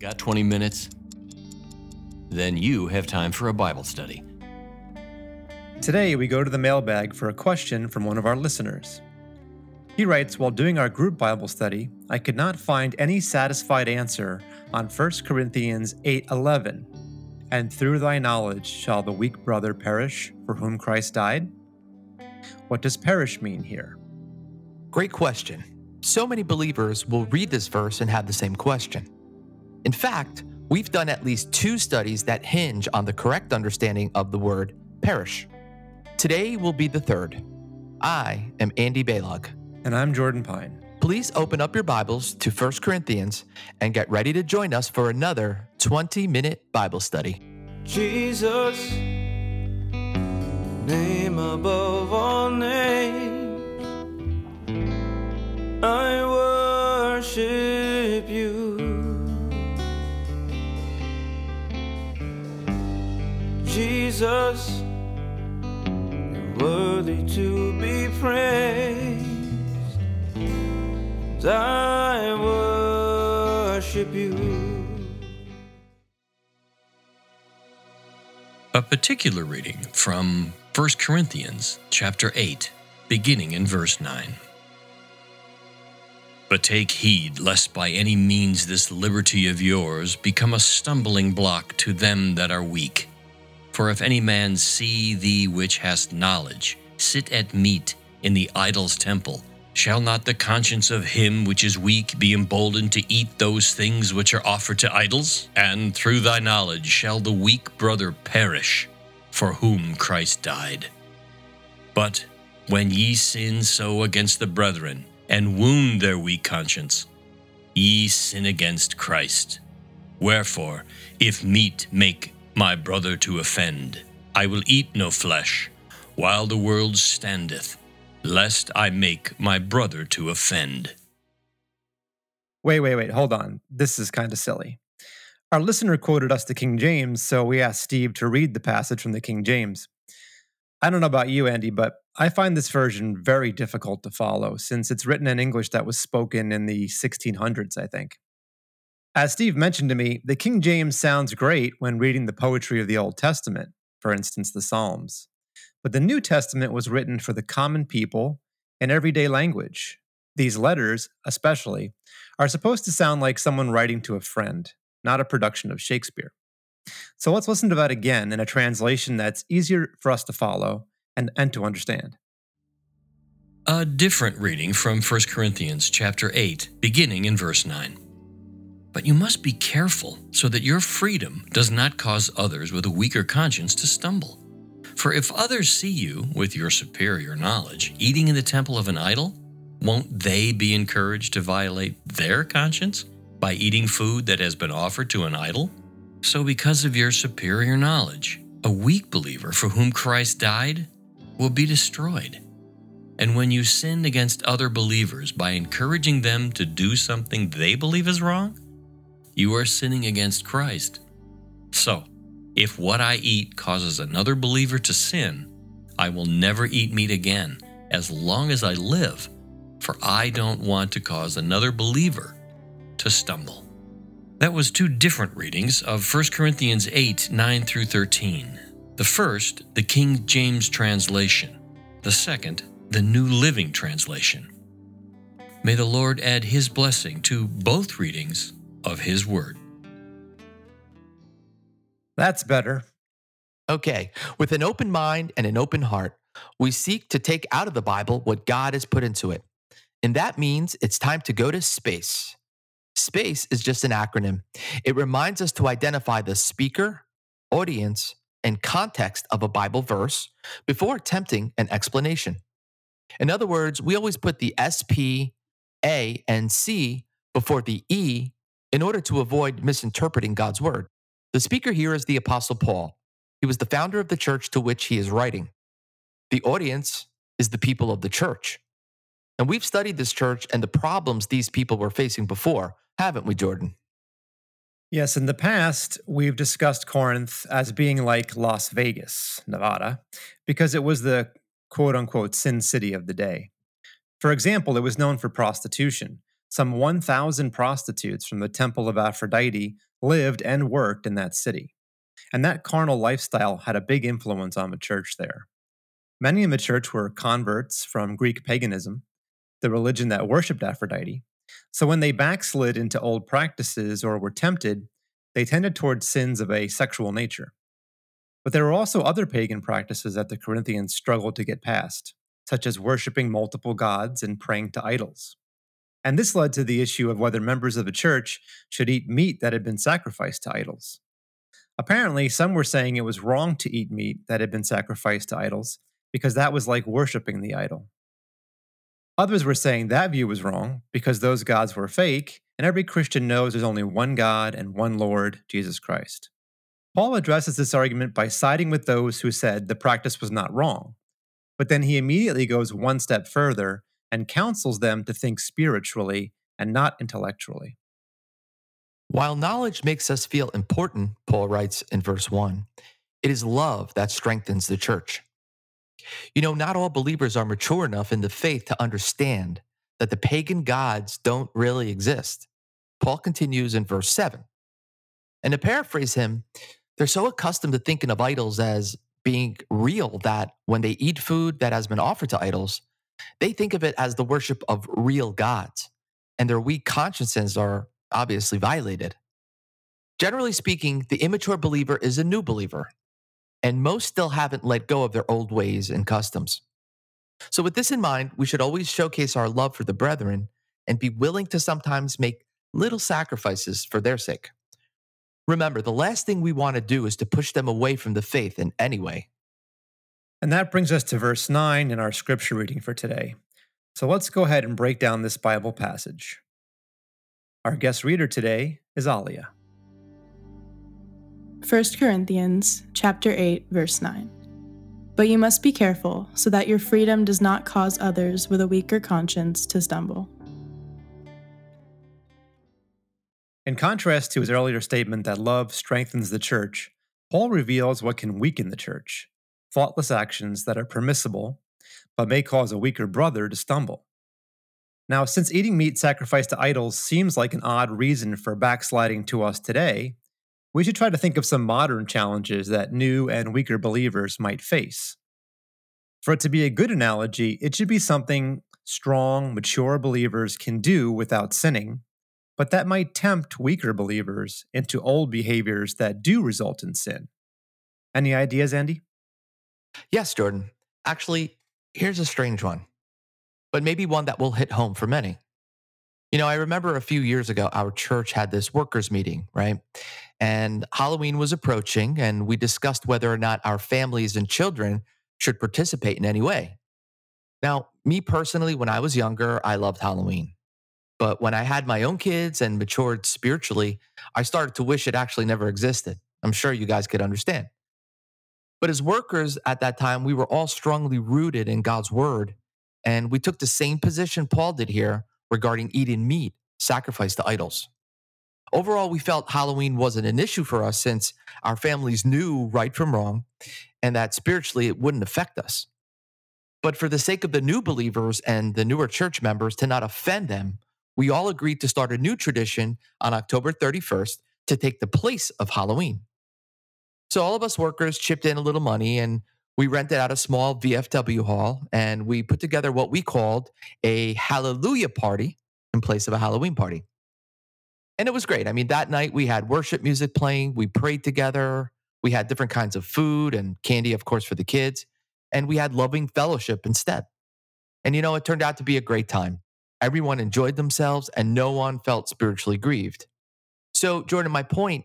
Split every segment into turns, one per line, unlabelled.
Got 20 minutes? Then you have time for a Bible study.
Today, we go to the mailbag for a question from one of our listeners. He writes While doing our group Bible study, I could not find any satisfied answer on 1 Corinthians 8:11. And through thy knowledge shall the weak brother perish for whom Christ died? What does perish mean here?
Great question. So many believers will read this verse and have the same question. In fact, we've done at least two studies that hinge on the correct understanding of the word perish. Today will be the third. I am Andy Baylog.
And I'm Jordan Pine.
Please open up your Bibles to 1 Corinthians and get ready to join us for another 20 minute Bible study.
Jesus, name above all names, I worship Jesus, you're worthy to be praised. I worship you.
A particular reading from 1 Corinthians chapter 8, beginning in verse 9. But take heed lest by any means this liberty of yours become a stumbling block to them that are weak. For if any man see thee which hast knowledge, sit at meat in the idol's temple, shall not the conscience of him which is weak be emboldened to eat those things which are offered to idols? And through thy knowledge shall the weak brother perish, for whom Christ died. But when ye sin so against the brethren, and wound their weak conscience, ye sin against Christ. Wherefore, if meat make my brother to offend, I will eat no flesh, while the world standeth, lest I make my brother to offend.
Wait, wait, wait, hold on. This is kind of silly. Our listener quoted us the King James, so we asked Steve to read the passage from the King James. I don't know about you, Andy, but I find this version very difficult to follow since it's written in English that was spoken in the 1600s, I think. As Steve mentioned to me, the King James sounds great when reading the poetry of the Old Testament, for instance, the Psalms. But the New Testament was written for the common people in everyday language. These letters, especially, are supposed to sound like someone writing to a friend, not a production of Shakespeare. So let's listen to that again in a translation that's easier for us to follow and, and to understand.
A different reading from 1 Corinthians chapter 8, beginning in verse 9. But you must be careful so that your freedom does not cause others with a weaker conscience to stumble. For if others see you, with your superior knowledge, eating in the temple of an idol, won't they be encouraged to violate their conscience by eating food that has been offered to an idol? So, because of your superior knowledge, a weak believer for whom Christ died will be destroyed. And when you sin against other believers by encouraging them to do something they believe is wrong, you are sinning against Christ. So, if what I eat causes another believer to sin, I will never eat meat again as long as I live, for I don't want to cause another believer to stumble. That was two different readings of 1 Corinthians 8 9 through 13. The first, the King James translation. The second, the New Living Translation. May the Lord add His blessing to both readings of His Word.
That's better.
Okay, with an open mind and an open heart, we seek to take out of the Bible what God has put into it. And that means it's time to go to space. SPACE is just an acronym. It reminds us to identify the speaker, audience, and context of a Bible verse before attempting an explanation. In other words, we always put the SP, A, and C before the E in order to avoid misinterpreting God's word. The speaker here is the Apostle Paul. He was the founder of the church to which he is writing. The audience is the people of the church. And we've studied this church and the problems these people were facing before, haven't we, Jordan?
Yes, in the past, we've discussed Corinth as being like Las Vegas, Nevada, because it was the quote unquote sin city of the day. For example, it was known for prostitution. Some 1,000 prostitutes from the Temple of Aphrodite lived and worked in that city. And that carnal lifestyle had a big influence on the church there. Many in the church were converts from Greek paganism, the religion that worshipped Aphrodite. So when they backslid into old practices or were tempted, they tended towards sins of a sexual nature. But there were also other pagan practices that the Corinthians struggled to get past, such as worshiping multiple gods and praying to idols. And this led to the issue of whether members of the church should eat meat that had been sacrificed to idols. Apparently, some were saying it was wrong to eat meat that had been sacrificed to idols because that was like worshiping the idol. Others were saying that view was wrong because those gods were fake, and every Christian knows there's only one God and one Lord, Jesus Christ. Paul addresses this argument by siding with those who said the practice was not wrong, but then he immediately goes one step further and counsels them to think spiritually and not intellectually.
While knowledge makes us feel important, Paul writes in verse 1, it is love that strengthens the church. You know, not all believers are mature enough in the faith to understand that the pagan gods don't really exist. Paul continues in verse 7. And to paraphrase him, they're so accustomed to thinking of idols as being real that when they eat food that has been offered to idols, they think of it as the worship of real gods, and their weak consciences are obviously violated. Generally speaking, the immature believer is a new believer, and most still haven't let go of their old ways and customs. So, with this in mind, we should always showcase our love for the brethren and be willing to sometimes make little sacrifices for their sake. Remember, the last thing we want to do is to push them away from the faith in any way.
And that brings us to verse 9 in our scripture reading for today. So let's go ahead and break down this Bible passage. Our guest reader today is Alia.
1 Corinthians chapter 8 verse 9. But you must be careful so that your freedom does not cause others with a weaker conscience to stumble.
In contrast to his earlier statement that love strengthens the church, Paul reveals what can weaken the church thoughtless actions that are permissible, but may cause a weaker brother to stumble. Now, since eating meat sacrificed to idols seems like an odd reason for backsliding to us today, we should try to think of some modern challenges that new and weaker believers might face. For it to be a good analogy, it should be something strong, mature believers can do without sinning, but that might tempt weaker believers into old behaviors that do result in sin. Any ideas, Andy?
Yes, Jordan. Actually, here's a strange one, but maybe one that will hit home for many. You know, I remember a few years ago, our church had this workers' meeting, right? And Halloween was approaching, and we discussed whether or not our families and children should participate in any way. Now, me personally, when I was younger, I loved Halloween. But when I had my own kids and matured spiritually, I started to wish it actually never existed. I'm sure you guys could understand. But as workers at that time, we were all strongly rooted in God's word. And we took the same position Paul did here regarding eating meat sacrificed to idols. Overall, we felt Halloween wasn't an issue for us since our families knew right from wrong and that spiritually it wouldn't affect us. But for the sake of the new believers and the newer church members to not offend them, we all agreed to start a new tradition on October 31st to take the place of Halloween. So all of us workers chipped in a little money and we rented out a small VFW hall and we put together what we called a hallelujah party in place of a Halloween party. And it was great. I mean, that night we had worship music playing, we prayed together, we had different kinds of food and candy, of course, for the kids, and we had loving fellowship instead. And you know, it turned out to be a great time. Everyone enjoyed themselves and no one felt spiritually grieved. So, Jordan, my point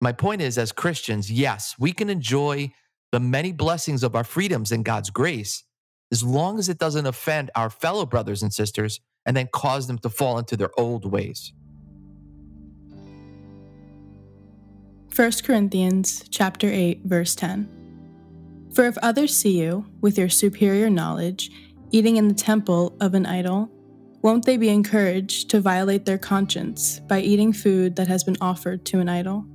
my point is, as Christians, yes, we can enjoy the many blessings of our freedoms and God's grace as long as it doesn't offend our fellow brothers and sisters and then cause them to fall into their old ways.
1 Corinthians chapter 8 verse 10. For if others see you with your superior knowledge eating in the temple of an idol, won't they be encouraged to violate their conscience by eating food that has been offered to an idol?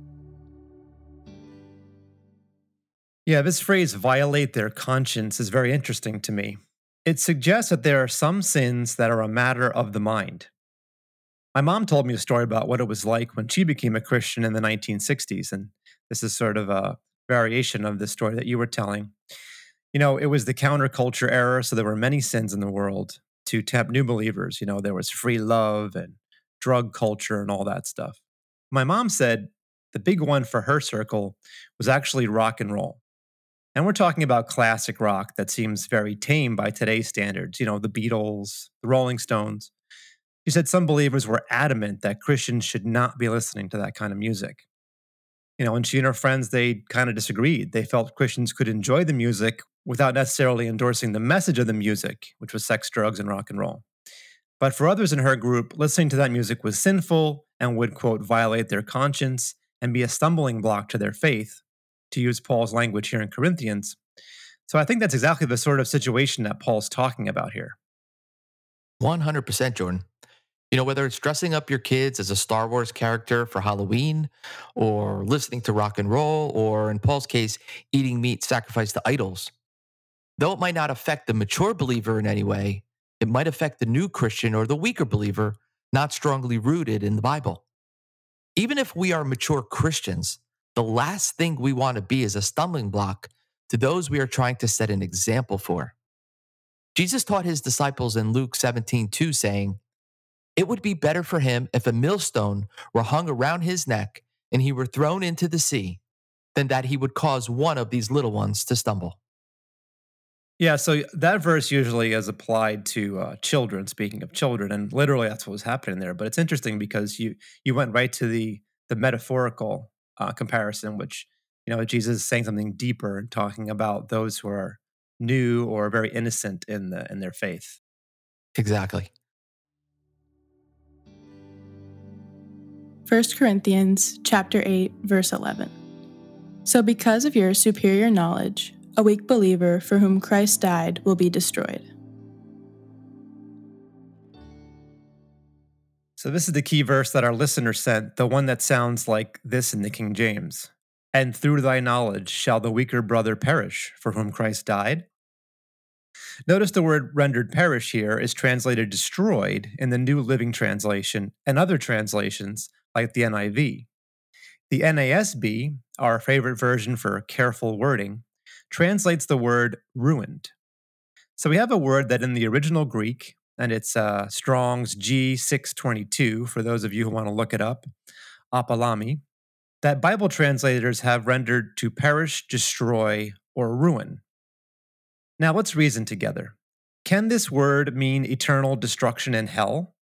Yeah, this phrase violate their conscience is very interesting to me. It suggests that there are some sins that are a matter of the mind. My mom told me a story about what it was like when she became a Christian in the 1960s. And this is sort of a variation of the story that you were telling. You know, it was the counterculture era, so there were many sins in the world to tempt new believers. You know, there was free love and drug culture and all that stuff. My mom said the big one for her circle was actually rock and roll. And we're talking about classic rock that seems very tame by today's standards, you know, the Beatles, the Rolling Stones. She said some believers were adamant that Christians should not be listening to that kind of music. You know, and she and her friends, they kind of disagreed. They felt Christians could enjoy the music without necessarily endorsing the message of the music, which was sex, drugs, and rock and roll. But for others in her group, listening to that music was sinful and would, quote, violate their conscience and be a stumbling block to their faith, to use Paul's language here in Corinthians. So I think that's exactly the sort of situation that Paul's talking about here.
100% Jordan. You know, whether it's dressing up your kids as a Star Wars character for Halloween, or listening to rock and roll, or in Paul's case, eating meat sacrificed to idols. Though it might not affect the mature believer in any way, it might affect the new Christian or the weaker believer not strongly rooted in the Bible. Even if we are mature Christians, the last thing we want to be is a stumbling block to those we are trying to set an example for. Jesus taught his disciples in Luke 17, 2, saying, It would be better for him if a millstone were hung around his neck and he were thrown into the sea than that he would cause one of these little ones to stumble.
Yeah, so that verse usually is applied to uh, children. Speaking of children, and literally that's what was happening there. But it's interesting because you you went right to the the metaphorical uh, comparison, which you know Jesus is saying something deeper talking about those who are new or very innocent in the in their faith.
Exactly.
1 Corinthians chapter 8 verse 11. So because of your superior knowledge, a weak believer for whom Christ died will be destroyed.
So this is the key verse that our listener sent, the one that sounds like this in the King James. And through thy knowledge shall the weaker brother perish for whom Christ died. Notice the word rendered perish here is translated destroyed in the New Living Translation and other translations like the NIV. The NASB, our favorite version for careful wording, translates the word ruined. So we have a word that in the original Greek, and it's uh, Strong's G622 for those of you who want to look it up, apollumi, that Bible translators have rendered to perish, destroy, or ruin. Now let's reason together. Can this word mean eternal destruction and hell?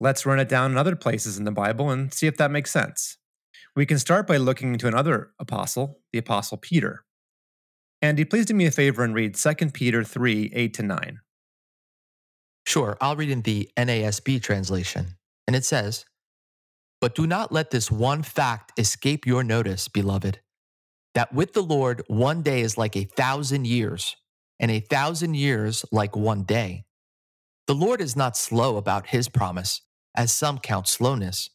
Let's run it down in other places in the Bible and see if that makes sense. We can start by looking into another apostle, the Apostle Peter. Andy, please do me a favor and read 2 Peter 3 8 to 9.
Sure, I'll read in the NASB translation. And it says, But do not let this one fact escape your notice, beloved, that with the Lord, one day is like a thousand years, and a thousand years like one day. The Lord is not slow about his promise, as some count slowness,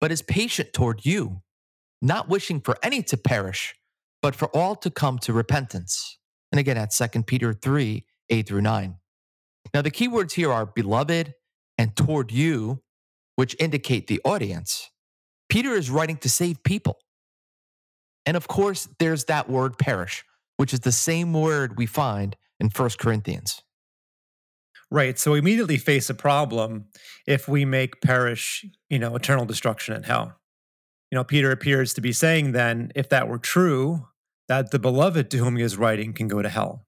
but is patient toward you, not wishing for any to perish but for all to come to repentance. And again, at 2 Peter 3 8 through 9. Now, the keywords here are beloved and toward you, which indicate the audience. Peter is writing to save people. And of course, there's that word perish, which is the same word we find in 1 Corinthians.
Right. So we immediately face a problem if we make perish, you know, eternal destruction in hell. You know, Peter appears to be saying then, if that were true, that the beloved to whom he is writing can go to hell.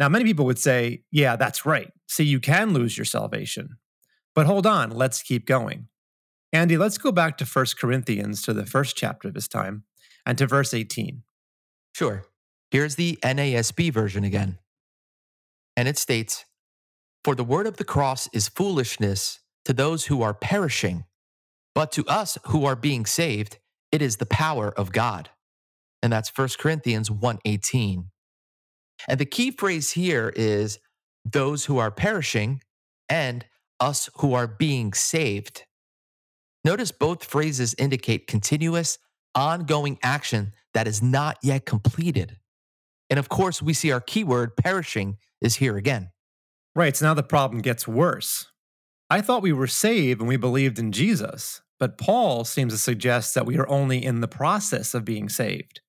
Now, many people would say, yeah, that's right. See, you can lose your salvation. But hold on, let's keep going. Andy, let's go back to 1 Corinthians to the first chapter this time and to verse 18.
Sure. Here's the NASB version again. And it states, For the word of the cross is foolishness to those who are perishing, but to us who are being saved, it is the power of God and that's 1 Corinthians 1:18. And the key phrase here is those who are perishing and us who are being saved. Notice both phrases indicate continuous, ongoing action that is not yet completed. And of course, we see our keyword perishing is here again.
Right. So now the problem gets worse. I thought we were saved when we believed in Jesus, but Paul seems to suggest that we are only in the process of being saved.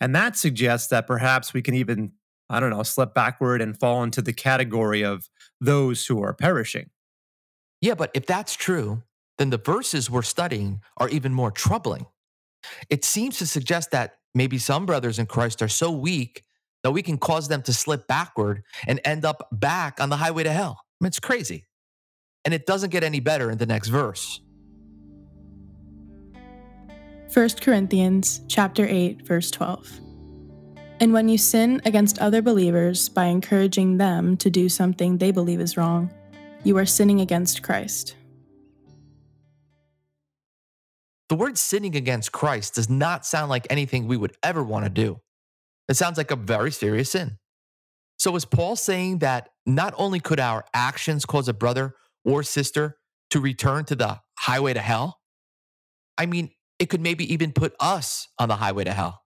And that suggests that perhaps we can even, I don't know, slip backward and fall into the category of those who are perishing.
Yeah, but if that's true, then the verses we're studying are even more troubling. It seems to suggest that maybe some brothers in Christ are so weak that we can cause them to slip backward and end up back on the highway to hell. I mean, it's crazy. And it doesn't get any better in the next verse.
1 Corinthians chapter 8 verse 12. And when you sin against other believers by encouraging them to do something they believe is wrong, you are sinning against Christ.
The word sinning against Christ does not sound like anything we would ever want to do. It sounds like a very serious sin. So, is Paul saying that not only could our actions cause a brother or sister to return to the highway to hell? I mean, it could maybe even put us on the highway to hell.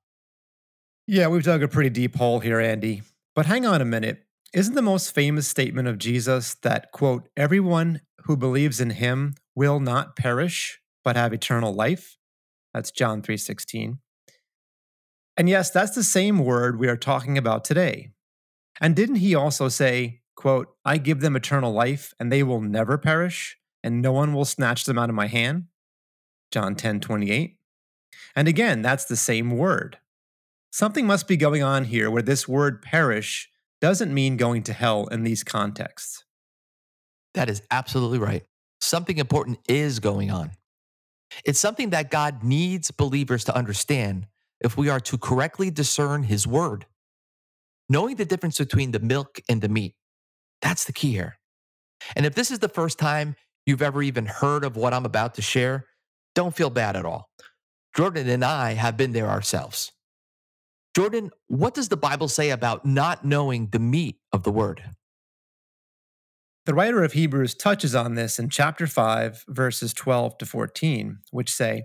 Yeah, we've dug a pretty deep hole here, Andy. But hang on a minute. Isn't the most famous statement of Jesus that, quote, everyone who believes in him will not perish, but have eternal life? That's John 3:16. And yes, that's the same word we are talking about today. And didn't he also say, quote, I give them eternal life and they will never perish and no one will snatch them out of my hand? John 10, 28. And again, that's the same word. Something must be going on here where this word perish doesn't mean going to hell in these contexts.
That is absolutely right. Something important is going on. It's something that God needs believers to understand if we are to correctly discern his word. Knowing the difference between the milk and the meat, that's the key here. And if this is the first time you've ever even heard of what I'm about to share, don't feel bad at all. Jordan and I have been there ourselves. Jordan, what does the Bible say about not knowing the meat of the word?
The writer of Hebrews touches on this in chapter 5, verses 12 to 14, which say,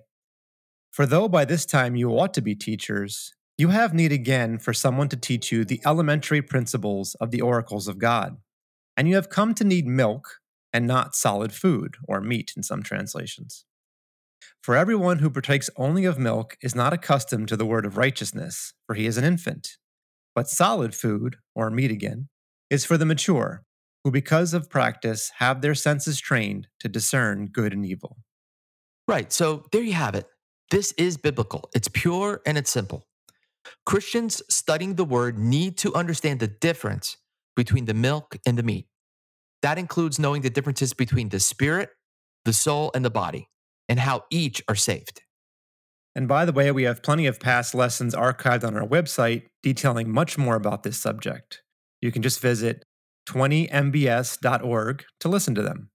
For though by this time you ought to be teachers, you have need again for someone to teach you the elementary principles of the oracles of God. And you have come to need milk and not solid food, or meat in some translations. For everyone who partakes only of milk is not accustomed to the word of righteousness, for he is an infant. But solid food, or meat again, is for the mature who, because of practice, have their senses trained to discern good and evil.
Right. So there you have it. This is biblical, it's pure and it's simple. Christians studying the word need to understand the difference between the milk and the meat. That includes knowing the differences between the spirit, the soul, and the body, and how each are saved.
And by the way, we have plenty of past lessons archived on our website detailing much more about this subject. You can just visit 20mbs.org to listen to them.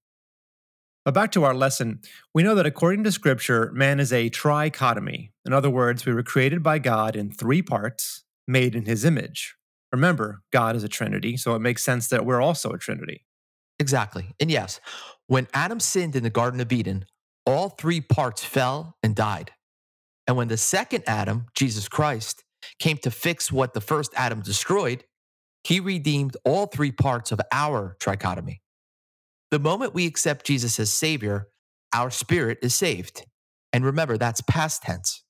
But back to our lesson, we know that according to Scripture, man is a trichotomy. In other words, we were created by God in three parts, made in his image. Remember, God is a trinity, so it makes sense that we're also a trinity.
Exactly. And yes, when Adam sinned in the Garden of Eden, all three parts fell and died. And when the second Adam, Jesus Christ, came to fix what the first Adam destroyed, he redeemed all three parts of our trichotomy. The moment we accept Jesus as Savior, our spirit is saved. And remember, that's past tense.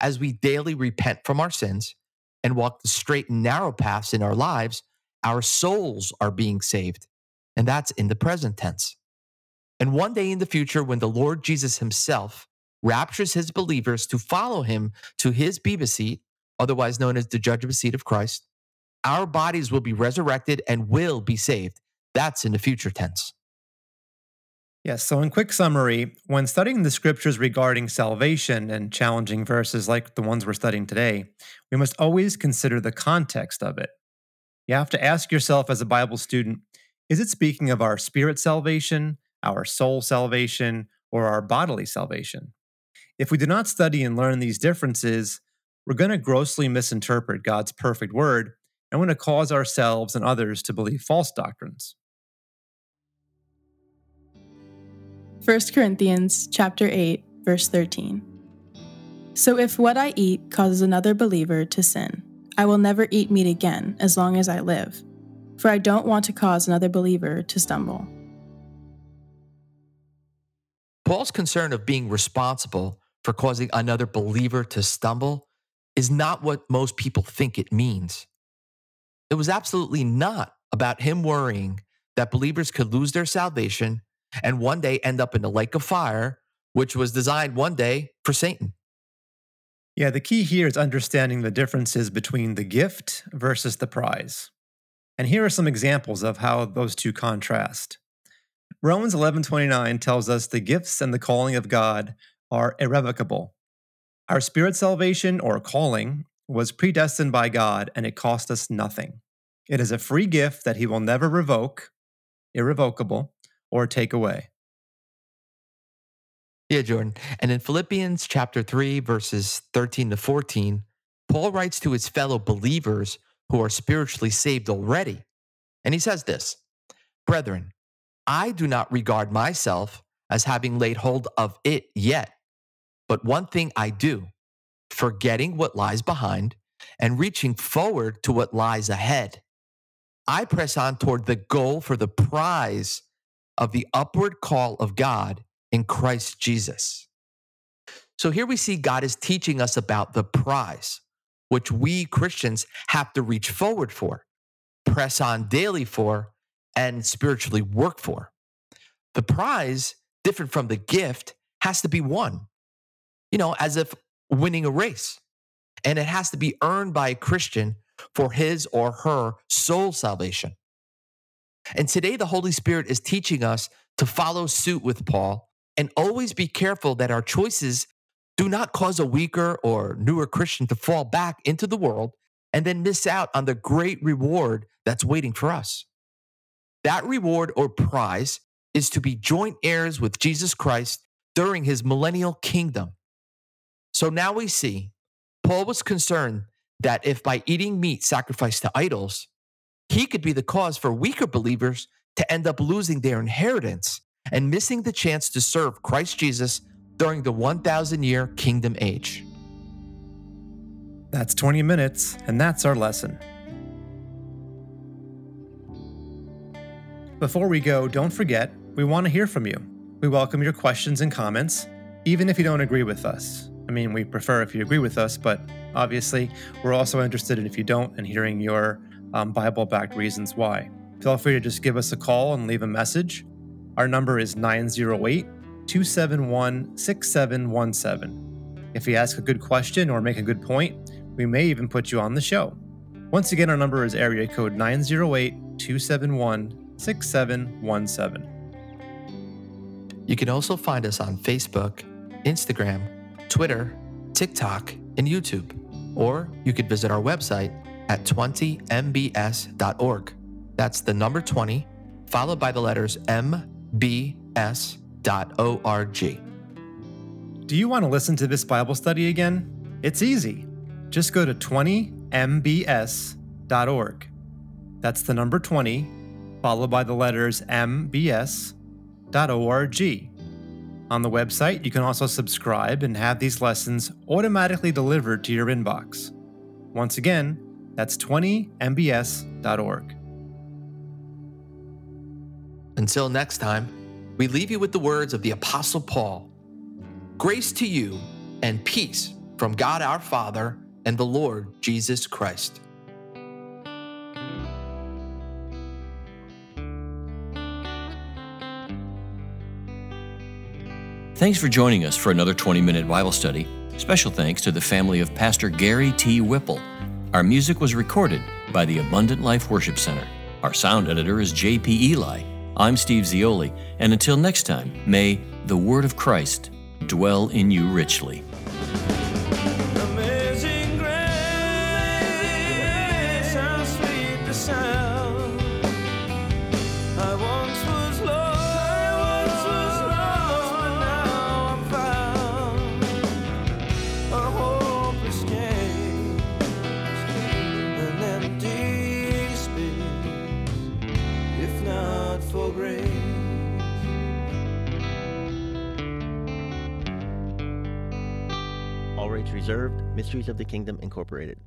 As we daily repent from our sins and walk the straight and narrow paths in our lives, our souls are being saved. And that's in the present tense. And one day in the future, when the Lord Jesus himself raptures his believers to follow him to his Bema seat, otherwise known as the judgment seat of Christ, our bodies will be resurrected and will be saved. That's in the future tense.
Yes, so in quick summary, when studying the scriptures regarding salvation and challenging verses like the ones we're studying today, we must always consider the context of it. You have to ask yourself as a Bible student is it speaking of our spirit salvation, our soul salvation, or our bodily salvation? If we do not study and learn these differences, we're going to grossly misinterpret God's perfect word and we're going to cause ourselves and others to believe false doctrines.
1 Corinthians chapter 8 verse 13. So if what I eat causes another believer to sin, I will never eat meat again as long as I live, for I don't want to cause another believer to stumble.
Paul's concern of being responsible for causing another believer to stumble is not what most people think it means. It was absolutely not about him worrying that believers could lose their salvation and one day end up in the lake of fire, which was designed one day for Satan.
Yeah, the key here is understanding the differences between the gift versus the prize. And here are some examples of how those two contrast. Romans 11:29 tells us the gifts and the calling of God are irrevocable. Our spirit salvation or calling was predestined by God and it cost us nothing. It is a free gift that he will never revoke, irrevocable, or take away.
Yeah, Jordan. And in Philippians chapter 3, verses 13 to 14, Paul writes to his fellow believers who are spiritually saved already. And he says this Brethren, I do not regard myself as having laid hold of it yet. But one thing I do, forgetting what lies behind and reaching forward to what lies ahead. I press on toward the goal for the prize of the upward call of God in Christ Jesus. So here we see God is teaching us about the prize, which we Christians have to reach forward for, press on daily for, and spiritually work for. The prize, different from the gift, has to be won, you know, as if winning a race. And it has to be earned by a Christian for his or her soul salvation. And today, the Holy Spirit is teaching us to follow suit with Paul and always be careful that our choices do not cause a weaker or newer Christian to fall back into the world and then miss out on the great reward that's waiting for us. That reward or prize is to be joint heirs with Jesus Christ during his millennial kingdom. So now we see Paul was concerned that if by eating meat sacrificed to idols, he could be the cause for weaker believers to end up losing their inheritance and missing the chance to serve Christ Jesus during the 1,000 year kingdom age.
That's 20 minutes, and that's our lesson. Before we go, don't forget, we want to hear from you. We welcome your questions and comments, even if you don't agree with us. I mean, we prefer if you agree with us, but obviously, we're also interested in if you don't and hearing your um, Bible backed reasons why. Feel free to just give us a call and leave a message. Our number is 908 271 6717. If you ask a good question or make a good point, we may even put you on the show. Once again, our number is area code 908 271 6717.
You can also find us on Facebook, Instagram, Twitter, TikTok, and YouTube. Or you could visit our website at 20mbs.org. That's the number 20, followed by the letters mbs.org.
Do you want to listen to this Bible study again? It's easy. Just go to 20mbs.org. That's the number 20, followed by the letters mbs.org. On the website, you can also subscribe and have these lessons automatically delivered to your inbox. Once again, that's 20mbs.org.
Until next time, we leave you with the words of the Apostle Paul Grace to you and peace from God our Father and the Lord Jesus Christ.
Thanks for joining us for another 20 minute Bible study. Special thanks to the family of Pastor Gary T. Whipple. Our music was recorded by the Abundant Life Worship Center. Our sound editor is J.P. Eli. I'm Steve Zioli, and until next time, may the Word of Christ dwell in you richly.
Mysteries of the Kingdom Incorporated.